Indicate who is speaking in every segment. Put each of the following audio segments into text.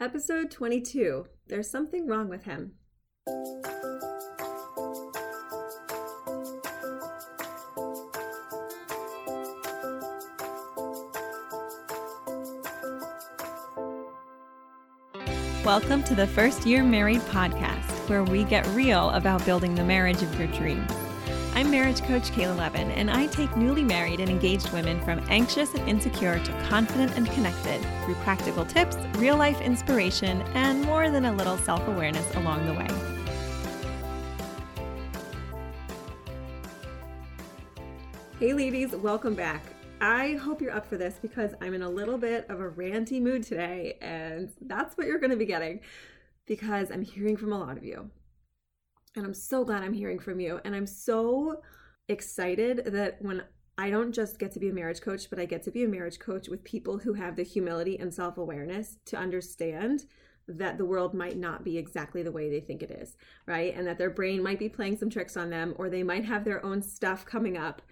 Speaker 1: Episode 22 There's Something Wrong with Him. Welcome to the First Year Married podcast, where we get real about building the marriage of your dreams. I'm marriage coach Kayla Levin, and I take newly married and engaged women from anxious and insecure to confident and connected through practical tips, real life inspiration, and more than a little self awareness along the way. Hey, ladies, welcome back. I hope you're up for this because I'm in a little bit of a ranty mood today, and that's what you're going to be getting because I'm hearing from a lot of you. And I'm so glad I'm hearing from you. And I'm so excited that when I don't just get to be a marriage coach, but I get to be a marriage coach with people who have the humility and self awareness to understand that the world might not be exactly the way they think it is, right? And that their brain might be playing some tricks on them or they might have their own stuff coming up.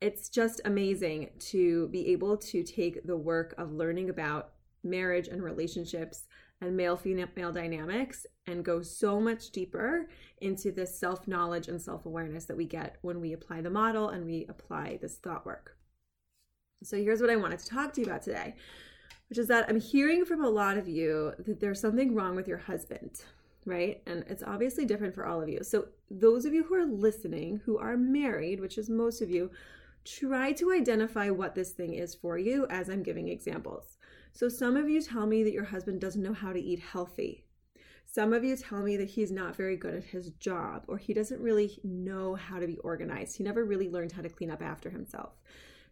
Speaker 1: It's just amazing to be able to take the work of learning about marriage and relationships and male female dynamics and go so much deeper into this self knowledge and self awareness that we get when we apply the model and we apply this thought work. So, here's what I wanted to talk to you about today, which is that I'm hearing from a lot of you that there's something wrong with your husband, right? And it's obviously different for all of you. So, those of you who are listening who are married, which is most of you, try to identify what this thing is for you as I'm giving examples. So, some of you tell me that your husband doesn't know how to eat healthy. Some of you tell me that he's not very good at his job or he doesn't really know how to be organized. He never really learned how to clean up after himself.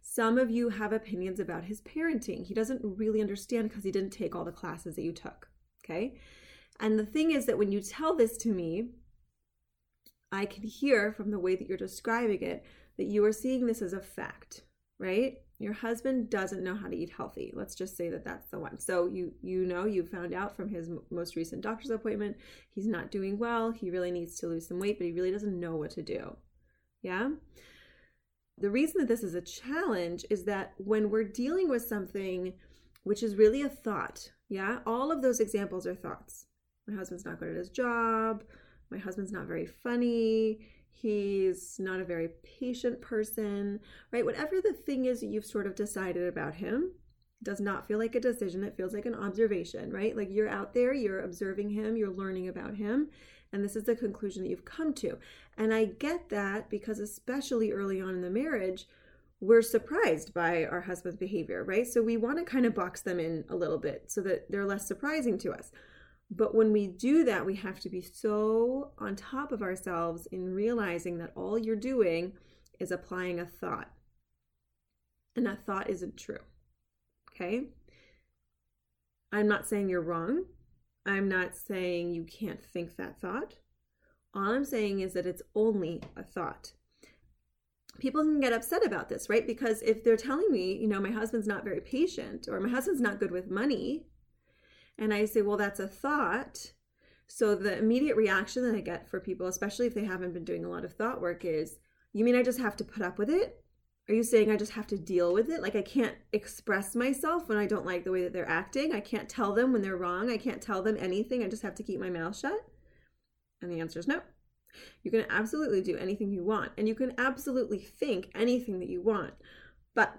Speaker 1: Some of you have opinions about his parenting. He doesn't really understand because he didn't take all the classes that you took. Okay. And the thing is that when you tell this to me, I can hear from the way that you're describing it that you are seeing this as a fact, right? Your husband doesn't know how to eat healthy. Let's just say that that's the one. So you you know you found out from his most recent doctor's appointment he's not doing well he really needs to lose some weight but he really doesn't know what to do. Yeah? The reason that this is a challenge is that when we're dealing with something which is really a thought yeah all of those examples are thoughts. My husband's not good at his job. My husband's not very funny he's not a very patient person, right? Whatever the thing is you've sort of decided about him does not feel like a decision. It feels like an observation, right? Like you're out there, you're observing him, you're learning about him, and this is the conclusion that you've come to. And I get that because, especially early on in the marriage, we're surprised by our husband's behavior, right? So we want to kind of box them in a little bit so that they're less surprising to us. But when we do that, we have to be so on top of ourselves in realizing that all you're doing is applying a thought. And that thought isn't true. Okay? I'm not saying you're wrong. I'm not saying you can't think that thought. All I'm saying is that it's only a thought. People can get upset about this, right? Because if they're telling me, you know, my husband's not very patient or my husband's not good with money, and I say, well, that's a thought. So the immediate reaction that I get for people, especially if they haven't been doing a lot of thought work, is, you mean I just have to put up with it? Are you saying I just have to deal with it? Like I can't express myself when I don't like the way that they're acting? I can't tell them when they're wrong? I can't tell them anything? I just have to keep my mouth shut? And the answer is no. You can absolutely do anything you want, and you can absolutely think anything that you want. But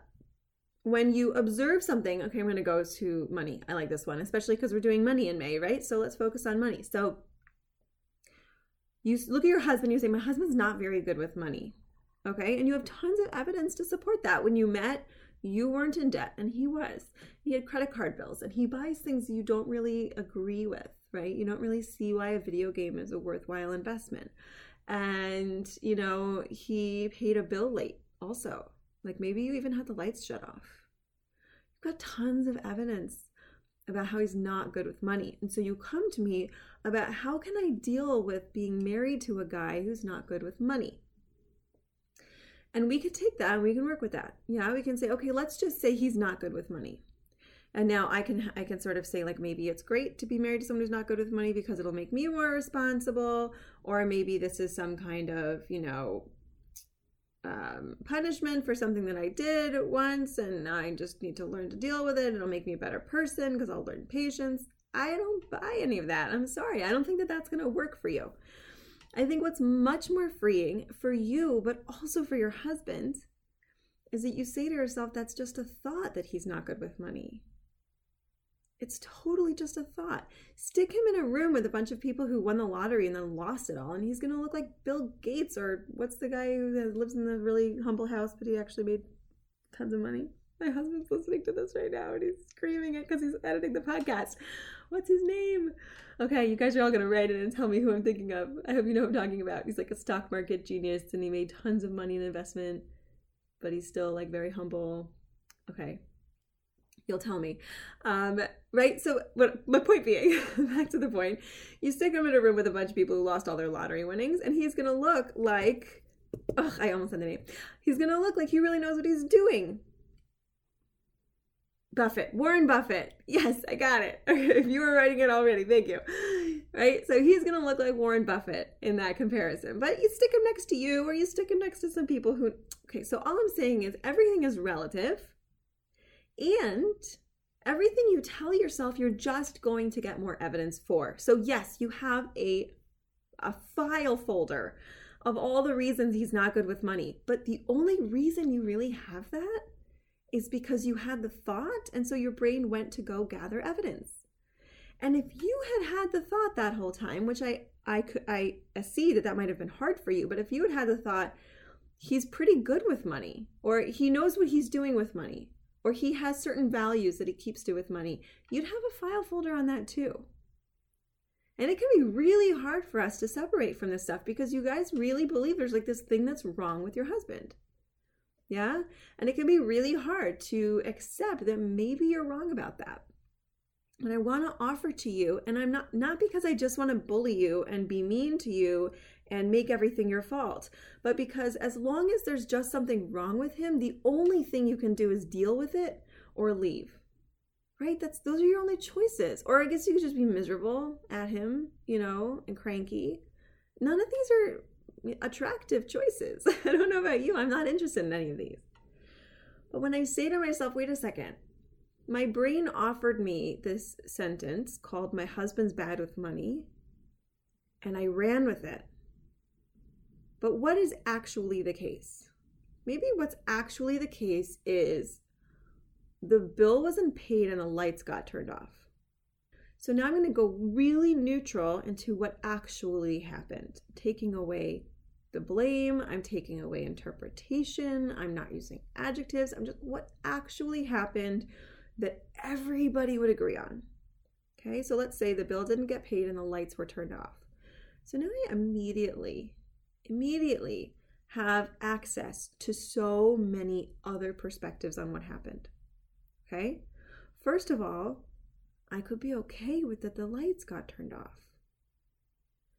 Speaker 1: when you observe something, okay, I'm going to go to money. I like this one, especially because we're doing money in May, right? So let's focus on money. So you look at your husband, you say, My husband's not very good with money. Okay. And you have tons of evidence to support that. When you met, you weren't in debt and he was. He had credit card bills and he buys things you don't really agree with, right? You don't really see why a video game is a worthwhile investment. And, you know, he paid a bill late also like maybe you even had the lights shut off. You've got tons of evidence about how he's not good with money. And so you come to me about how can I deal with being married to a guy who's not good with money? And we could take that and we can work with that. Yeah, we can say, okay, let's just say he's not good with money. And now I can I can sort of say like maybe it's great to be married to someone who's not good with money because it'll make me more responsible or maybe this is some kind of, you know, um, punishment for something that I did once, and I just need to learn to deal with it. It'll make me a better person because I'll learn patience. I don't buy any of that. I'm sorry. I don't think that that's going to work for you. I think what's much more freeing for you, but also for your husband, is that you say to yourself, that's just a thought that he's not good with money. It's totally just a thought. Stick him in a room with a bunch of people who won the lottery and then lost it all, and he's going to look like Bill Gates or what's the guy who lives in the really humble house, but he actually made tons of money? My husband's listening to this right now and he's screaming it because he's editing the podcast. What's his name? Okay, you guys are all going to write it and tell me who I'm thinking of. I hope you know who I'm talking about. He's like a stock market genius and he made tons of money in investment, but he's still like very humble. Okay, you'll tell me. Um, right? So, my point being, back to the point, you stick him in a room with a bunch of people who lost all their lottery winnings, and he's gonna look like, ugh, I almost said the name. He's gonna look like he really knows what he's doing. Buffett, Warren Buffett. Yes, I got it. if you were writing it already, thank you. Right? So he's going to look like Warren Buffett in that comparison. But you stick him next to you or you stick him next to some people who. Okay, so all I'm saying is everything is relative. And everything you tell yourself, you're just going to get more evidence for. So, yes, you have a, a file folder of all the reasons he's not good with money. But the only reason you really have that is because you had the thought, and so your brain went to go gather evidence. And if you had had the thought that whole time, which I I could I see that that might have been hard for you, but if you had had the thought, he's pretty good with money, or he knows what he's doing with money, or he has certain values that he keeps to with money, you'd have a file folder on that too. And it can be really hard for us to separate from this stuff because you guys really believe there's like this thing that's wrong with your husband. Yeah? And it can be really hard to accept that maybe you're wrong about that. And I want to offer to you, and I'm not not because I just want to bully you and be mean to you and make everything your fault. But because as long as there's just something wrong with him, the only thing you can do is deal with it or leave. Right? That's those are your only choices. Or I guess you could just be miserable at him, you know, and cranky. None of these are attractive choices. I don't know about you. I'm not interested in any of these. But when I say to myself, wait a second, my brain offered me this sentence called My husband's bad with money, and I ran with it. But what is actually the case? Maybe what's actually the case is the bill wasn't paid and the lights got turned off. So now I'm going to go really neutral into what actually happened, taking away the blame, I'm taking away interpretation, I'm not using adjectives, I'm just what actually happened that everybody would agree on. Okay, so let's say the bill didn't get paid and the lights were turned off. So now I immediately immediately have access to so many other perspectives on what happened. Okay? First of all, I could be okay with that the lights got turned off.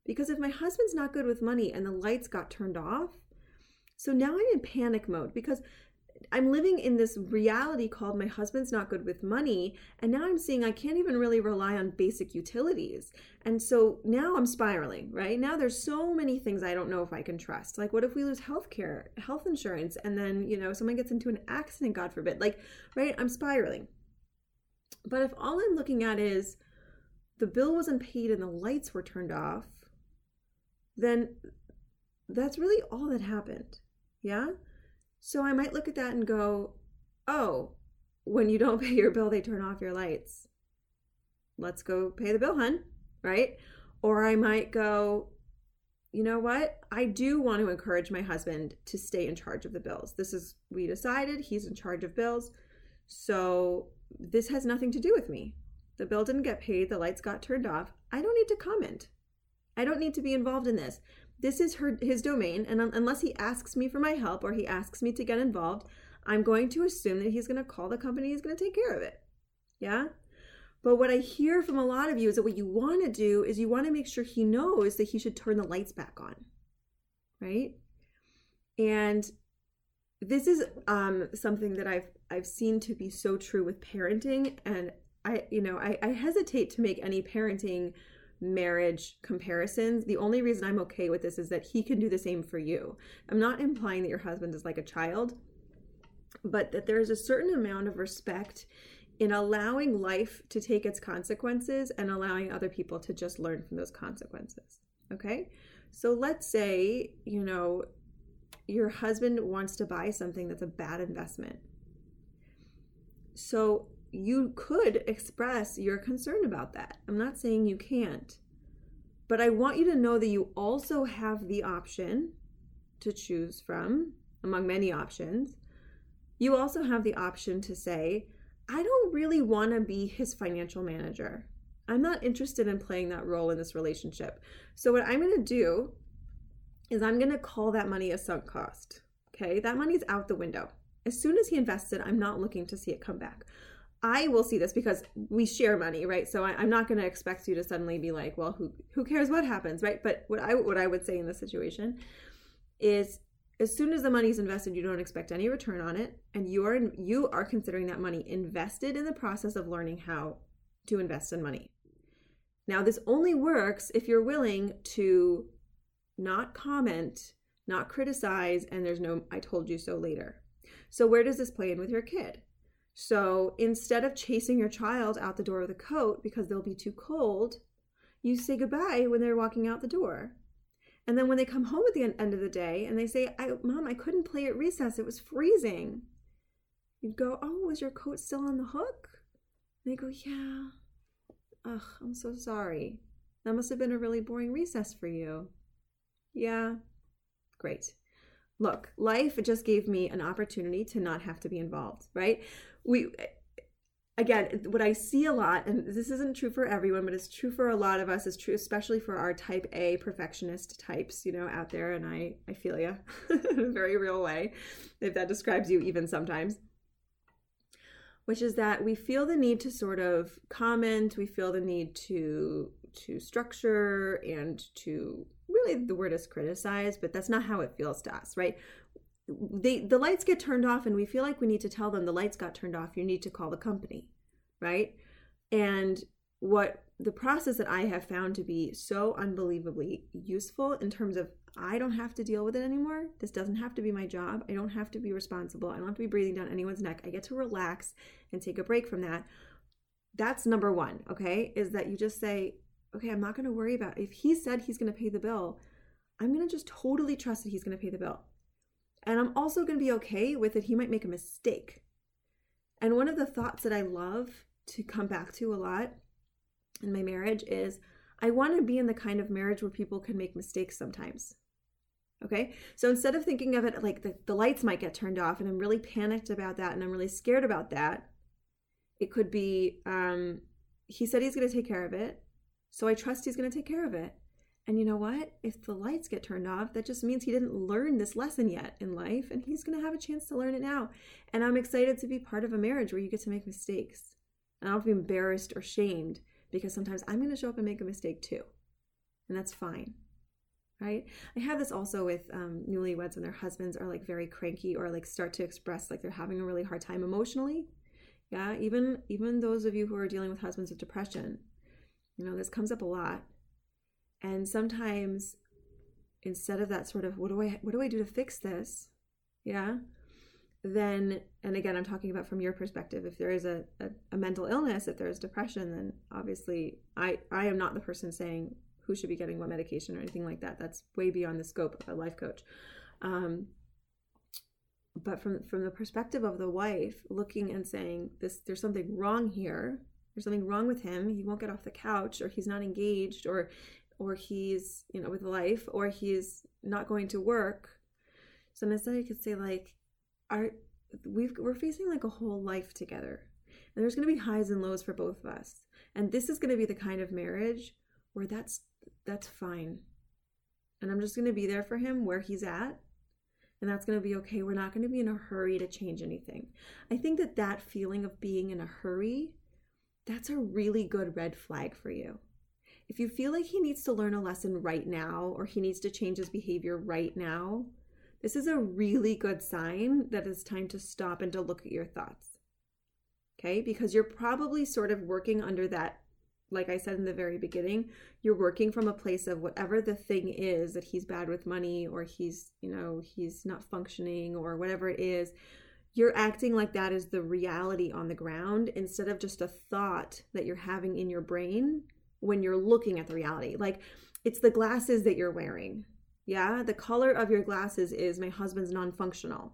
Speaker 1: Because if my husband's not good with money and the lights got turned off, so now I'm in panic mode because I'm living in this reality called my husband's not good with money. And now I'm seeing I can't even really rely on basic utilities. And so now I'm spiraling, right? Now there's so many things I don't know if I can trust. Like, what if we lose health care, health insurance, and then, you know, someone gets into an accident, God forbid? Like, right? I'm spiraling. But if all I'm looking at is the bill wasn't paid and the lights were turned off, then that's really all that happened. Yeah? So I might look at that and go, oh, when you don't pay your bill, they turn off your lights. Let's go pay the bill, hun. Right? Or I might go, you know what? I do want to encourage my husband to stay in charge of the bills. This is, we decided he's in charge of bills. So this has nothing to do with me. The bill didn't get paid, the lights got turned off. I don't need to comment. I don't need to be involved in this this is her his domain and unless he asks me for my help or he asks me to get involved i'm going to assume that he's going to call the company he's going to take care of it. Yeah? But what i hear from a lot of you is that what you want to do is you want to make sure he knows that he should turn the lights back on. Right? And this is um, something that i've i've seen to be so true with parenting and i you know i, I hesitate to make any parenting marriage comparisons. The only reason I'm okay with this is that he can do the same for you. I'm not implying that your husband is like a child, but that there is a certain amount of respect in allowing life to take its consequences and allowing other people to just learn from those consequences. Okay? So let's say, you know, your husband wants to buy something that's a bad investment. So you could express your concern about that. I'm not saying you can't. But I want you to know that you also have the option to choose from among many options. You also have the option to say, I don't really want to be his financial manager. I'm not interested in playing that role in this relationship. So, what I'm going to do is I'm going to call that money a sunk cost. Okay, that money's out the window. As soon as he invested, I'm not looking to see it come back. I will see this because we share money, right? So I, am not going to expect you to suddenly be like, well, who who cares what happens, right? But what I what I would say in this situation is, as soon as the money is invested, you don't expect any return on it, and you are you are considering that money invested in the process of learning how to invest in money. Now, this only works if you're willing to not comment, not criticize, and there's no "I told you so" later. So where does this play in with your kid? So instead of chasing your child out the door with a coat because they'll be too cold, you say goodbye when they're walking out the door. And then when they come home at the end of the day and they say, I, Mom, I couldn't play at recess, it was freezing. You'd go, Oh, was your coat still on the hook? And they go, Yeah. Ugh, I'm so sorry. That must have been a really boring recess for you. Yeah. Great. Look, life just gave me an opportunity to not have to be involved, right? we again what i see a lot and this isn't true for everyone but it's true for a lot of us it's true especially for our type a perfectionist types you know out there and i i feel you in a very real way if that describes you even sometimes which is that we feel the need to sort of comment we feel the need to to structure and to really the word is criticize but that's not how it feels to us right? They the lights get turned off and we feel like we need to tell them the lights got turned off you need to call the company right? And what the process that i have found to be so unbelievably useful in terms of i don't have to deal with it anymore this doesn't have to be my job i don't have to be responsible i don't have to be breathing down anyone's neck i get to relax and take a break from that. That's number one okay is that you just say okay i'm not going to worry about it. if he said he's going to pay the bill i'm going to just totally trust that he's going to pay the bill and I'm also going to be okay with it. He might make a mistake. And one of the thoughts that I love to come back to a lot in my marriage is I want to be in the kind of marriage where people can make mistakes sometimes. Okay. So instead of thinking of it like the, the lights might get turned off and I'm really panicked about that and I'm really scared about that, it could be um, he said he's going to take care of it. So I trust he's going to take care of it. And you know what? If the lights get turned off, that just means he didn't learn this lesson yet in life, and he's going to have a chance to learn it now. And I'm excited to be part of a marriage where you get to make mistakes. And I don't be embarrassed or shamed because sometimes I'm going to show up and make a mistake too. And that's fine. Right? I have this also with um, newlyweds when their husbands are like very cranky or like start to express like they're having a really hard time emotionally. Yeah, even even those of you who are dealing with husbands with depression, you know, this comes up a lot and sometimes instead of that sort of what do I what do I do to fix this? Yeah. Then and again I'm talking about from your perspective, if there is a, a, a mental illness, if there's depression, then obviously I I am not the person saying who should be getting what medication or anything like that. That's way beyond the scope of a life coach. Um, but from from the perspective of the wife looking and saying this there's something wrong here there's something wrong with him he won't get off the couch or he's not engaged or or he's you know with life or he's not going to work. So instead i could say like are we've we're facing like a whole life together and there's going to be highs and lows for both of us and this is going to be the kind of marriage where that's that's fine. And i'm just going to be there for him where he's at and that's going to be okay. We're not going to be in a hurry to change anything. I think that that feeling of being in a hurry that's a really good red flag for you if you feel like he needs to learn a lesson right now or he needs to change his behavior right now, this is a really good sign that it's time to stop and to look at your thoughts. Okay? Because you're probably sort of working under that, like I said in the very beginning, you're working from a place of whatever the thing is that he's bad with money or he's, you know, he's not functioning or whatever it is. You're acting like that is the reality on the ground instead of just a thought that you're having in your brain when you're looking at the reality. Like it's the glasses that you're wearing. Yeah, the color of your glasses is my husband's non functional.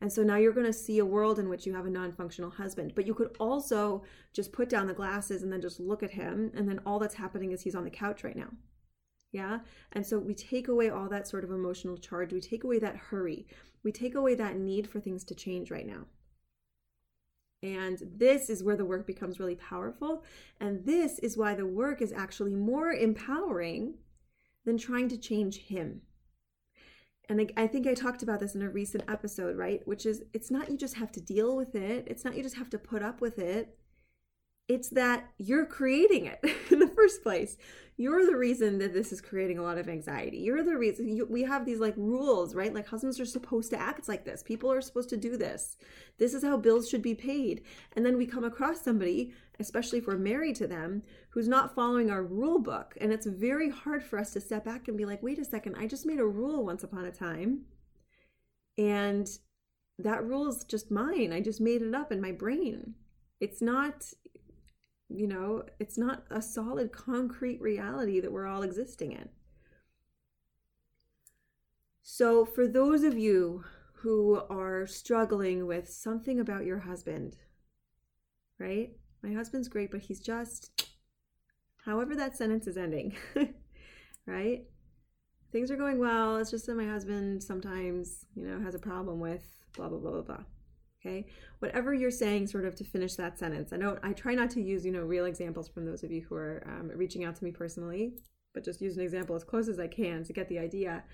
Speaker 1: And so now you're going to see a world in which you have a non functional husband. But you could also just put down the glasses and then just look at him. And then all that's happening is he's on the couch right now. Yeah. And so we take away all that sort of emotional charge. We take away that hurry. We take away that need for things to change right now. And this is where the work becomes really powerful. And this is why the work is actually more empowering than trying to change him. And I, think I talked about this in a recent episode, right? Which is it's not you just have to deal with it, it's not you just have to put up with it. It's that you're creating it in the first place. You're the reason that this is creating a lot of anxiety. You're the reason you, we have these like rules, right? Like husbands are supposed to act like this. People are supposed to do this. This is how bills should be paid. And then we come across somebody, especially if we're married to them, who's not following our rule book. And it's very hard for us to step back and be like, wait a second, I just made a rule once upon a time. And that rule is just mine. I just made it up in my brain. It's not you know, it's not a solid, concrete reality that we're all existing in. So, for those of you who are struggling with something about your husband, right? My husband's great, but he's just, however, that sentence is ending, right? Things are going well. It's just that my husband sometimes, you know, has a problem with blah, blah, blah, blah, blah. Okay. Whatever you're saying, sort of to finish that sentence. I don't I try not to use, you know, real examples from those of you who are um, reaching out to me personally, but just use an example as close as I can to get the idea.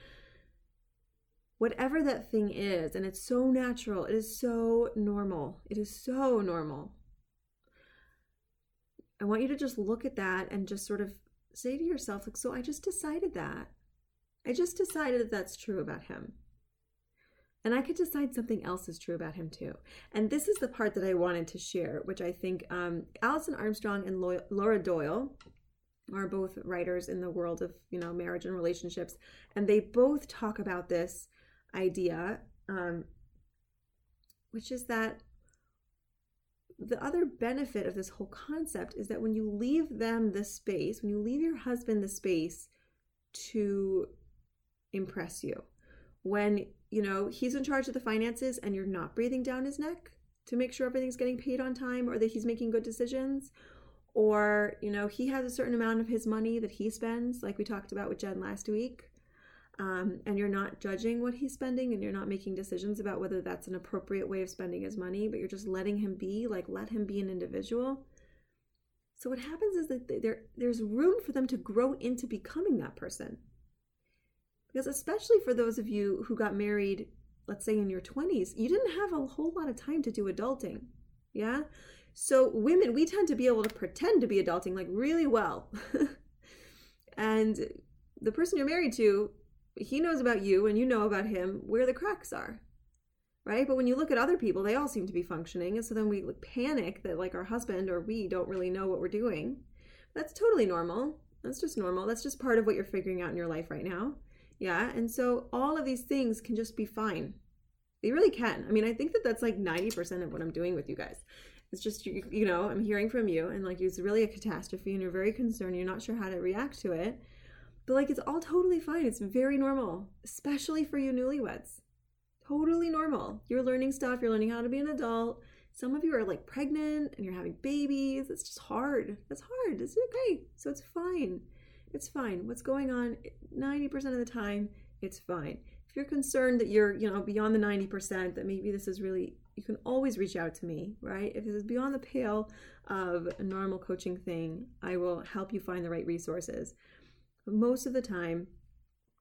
Speaker 1: Whatever that thing is, and it's so natural, it is so normal. It is so normal. I want you to just look at that and just sort of say to yourself, like, so I just decided that. I just decided that that's true about him. And I could decide something else is true about him too. And this is the part that I wanted to share, which I think um, Alison Armstrong and Laura Doyle are both writers in the world of you know marriage and relationships, and they both talk about this idea, um, which is that the other benefit of this whole concept is that when you leave them the space, when you leave your husband the space to impress you, when you know, he's in charge of the finances and you're not breathing down his neck to make sure everything's getting paid on time or that he's making good decisions. Or, you know, he has a certain amount of his money that he spends, like we talked about with Jen last week. Um, and you're not judging what he's spending and you're not making decisions about whether that's an appropriate way of spending his money, but you're just letting him be, like, let him be an individual. So, what happens is that there, there's room for them to grow into becoming that person. Because especially for those of you who got married, let's say in your 20s, you didn't have a whole lot of time to do adulting. Yeah? So women, we tend to be able to pretend to be adulting like really well. and the person you're married to, he knows about you and you know about him where the cracks are. Right? But when you look at other people, they all seem to be functioning. And so then we panic that like our husband or we don't really know what we're doing. That's totally normal. That's just normal. That's just part of what you're figuring out in your life right now. Yeah. And so all of these things can just be fine. They really can. I mean, I think that that's like 90% of what I'm doing with you guys. It's just, you, you know, I'm hearing from you and like it's really a catastrophe and you're very concerned. You're not sure how to react to it. But like it's all totally fine. It's very normal, especially for you newlyweds. Totally normal. You're learning stuff, you're learning how to be an adult. Some of you are like pregnant and you're having babies. It's just hard. It's hard. It's okay. So it's fine. It's fine. What's going on eh, 90% of the time, it's fine. If you're concerned that you're, you know, beyond the 90%, that maybe this is really, you can always reach out to me, right? If this is beyond the pale of a normal coaching thing, I will help you find the right resources. But most of the time,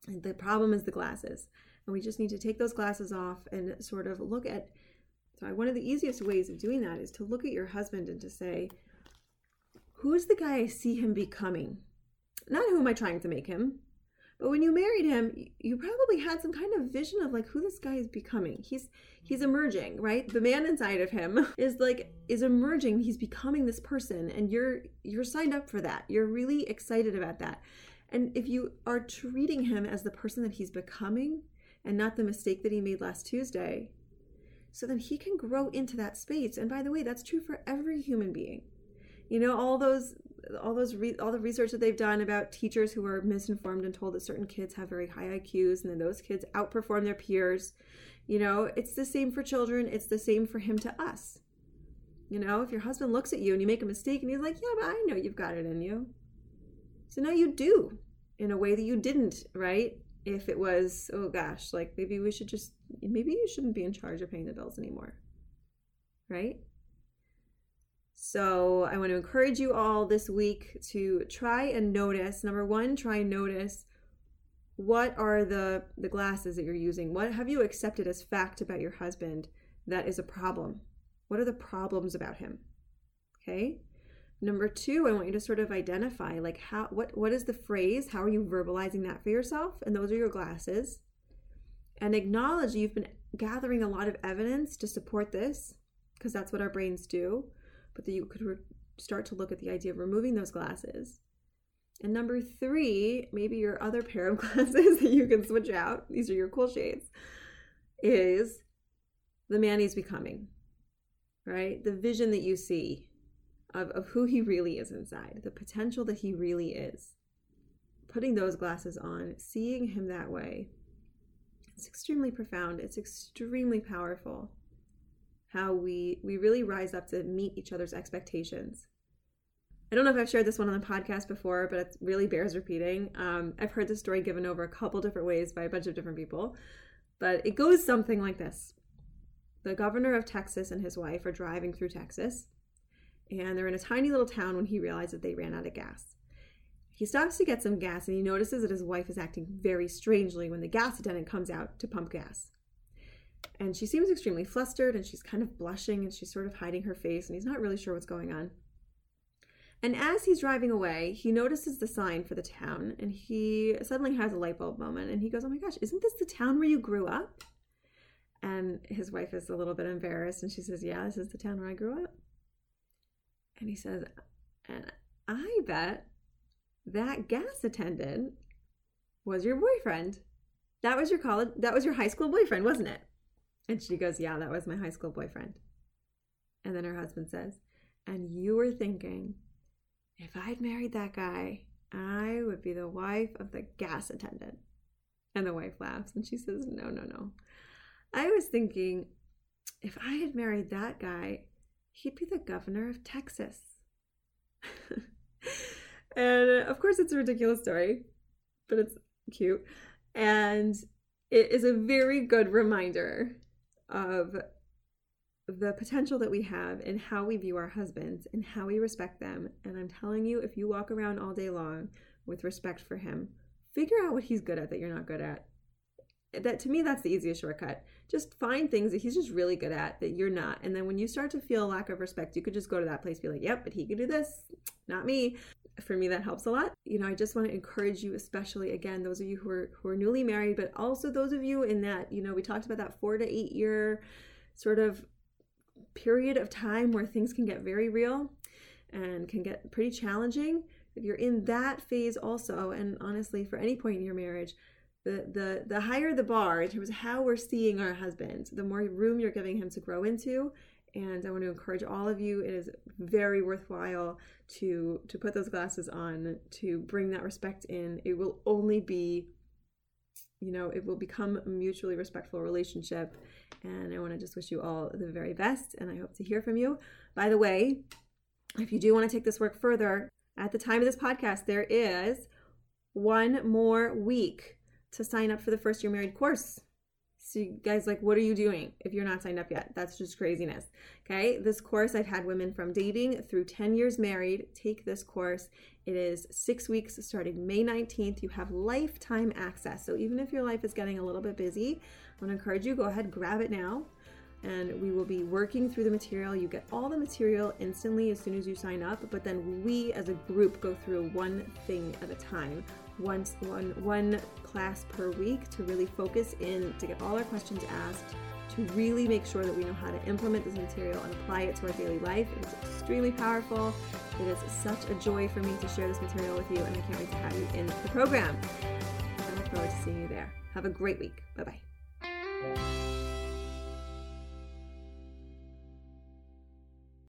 Speaker 1: the problem is the glasses. And we just need to take those glasses off and sort of look at. So, one of the easiest ways of doing that is to look at your husband and to say, Who's the guy I see him becoming? Not who am I trying to make him? But when you married him, you probably had some kind of vision of like who this guy is becoming. He's he's mm-hmm. emerging, right? The man inside of him is like is emerging. He's becoming this person and you're you're signed up for that. You're really excited about that. And if you are treating him as the person that he's becoming and not the mistake that he made last Tuesday, so then he can grow into that space. And by the way, that's true for every human being. You know, all those all those re- all the research that they've done about teachers who are misinformed and told that certain kids have very high IQs and then those kids outperform their peers. You know, it's the same for children, it's the same for him to us. You know, if your husband looks at you and you make a mistake and he's like, "Yeah, but I know you've got it in you." So now you do in a way that you didn't, right? If it was, oh gosh, like maybe we should just maybe you shouldn't be in charge of paying the bills anymore. Right? So I want to encourage you all this week to try and notice. Number one, try and notice what are the the glasses that you're using. What have you accepted as fact about your husband that is a problem? What are the problems about him? Okay. Number two, I want you to sort of identify like how what what is the phrase? How are you verbalizing that for yourself? And those are your glasses. And acknowledge you've been gathering a lot of evidence to support this, because that's what our brains do but that you could re- start to look at the idea of removing those glasses. And number three, maybe your other pair of glasses that you can switch out, these are your cool shades, is the man he's becoming, right? The vision that you see of, of who he really is inside, the potential that he really is. Putting those glasses on, seeing him that way, it's extremely profound, it's extremely powerful how we we really rise up to meet each other's expectations. I don't know if I've shared this one on the podcast before, but it really bears repeating. Um, I've heard this story given over a couple different ways by a bunch of different people, but it goes something like this: The governor of Texas and his wife are driving through Texas, and they're in a tiny little town when he realizes that they ran out of gas. He stops to get some gas and he notices that his wife is acting very strangely when the gas attendant comes out to pump gas. And she seems extremely flustered and she's kind of blushing and she's sort of hiding her face and he's not really sure what's going on. And as he's driving away, he notices the sign for the town and he suddenly has a light bulb moment and he goes, Oh my gosh, isn't this the town where you grew up? And his wife is a little bit embarrassed and she says, Yeah, this is the town where I grew up. And he says, And I bet that gas attendant was your boyfriend. That was your college, that was your high school boyfriend, wasn't it? And she goes, Yeah, that was my high school boyfriend. And then her husband says, And you were thinking, if I'd married that guy, I would be the wife of the gas attendant. And the wife laughs and she says, No, no, no. I was thinking, if I had married that guy, he'd be the governor of Texas. and uh, of course, it's a ridiculous story, but it's cute. And it is a very good reminder of the potential that we have in how we view our husbands and how we respect them. And I'm telling you, if you walk around all day long with respect for him, figure out what he's good at that you're not good at. That to me, that's the easiest shortcut. Just find things that he's just really good at that you're not. And then when you start to feel lack of respect, you could just go to that place, be like, yep, but he could do this, not me. For me, that helps a lot. You know, I just want to encourage you, especially again, those of you who are who are newly married, but also those of you in that, you know, we talked about that four to eight year sort of period of time where things can get very real and can get pretty challenging. If you're in that phase also, and honestly, for any point in your marriage, the the the higher the bar in terms of how we're seeing our husband, the more room you're giving him to grow into. And I want to encourage all of you. It is very worthwhile to to put those glasses on to bring that respect in. It will only be, you know, it will become a mutually respectful relationship and I want to just wish you all the very best, and I hope to hear from you. By the way, if you do want to take this work further, at the time of this podcast, there is one more week to sign up for the first year married course. So you guys like what are you doing if you're not signed up yet? That's just craziness. Okay? This course I've had women from dating through 10 years married take this course. It is 6 weeks starting May 19th. You have lifetime access. So even if your life is getting a little bit busy, I want to encourage you go ahead grab it now and we will be working through the material. You get all the material instantly as soon as you sign up, but then we as a group go through one thing at a time, once one one class per week to really focus in to get all our questions asked, to really make sure that we know how to implement this material and apply it to our daily life. It is extremely powerful. It is such a joy for me to share this material with you, and I can't wait to have you in the program. I look forward to seeing you there. Have a great week. Bye bye.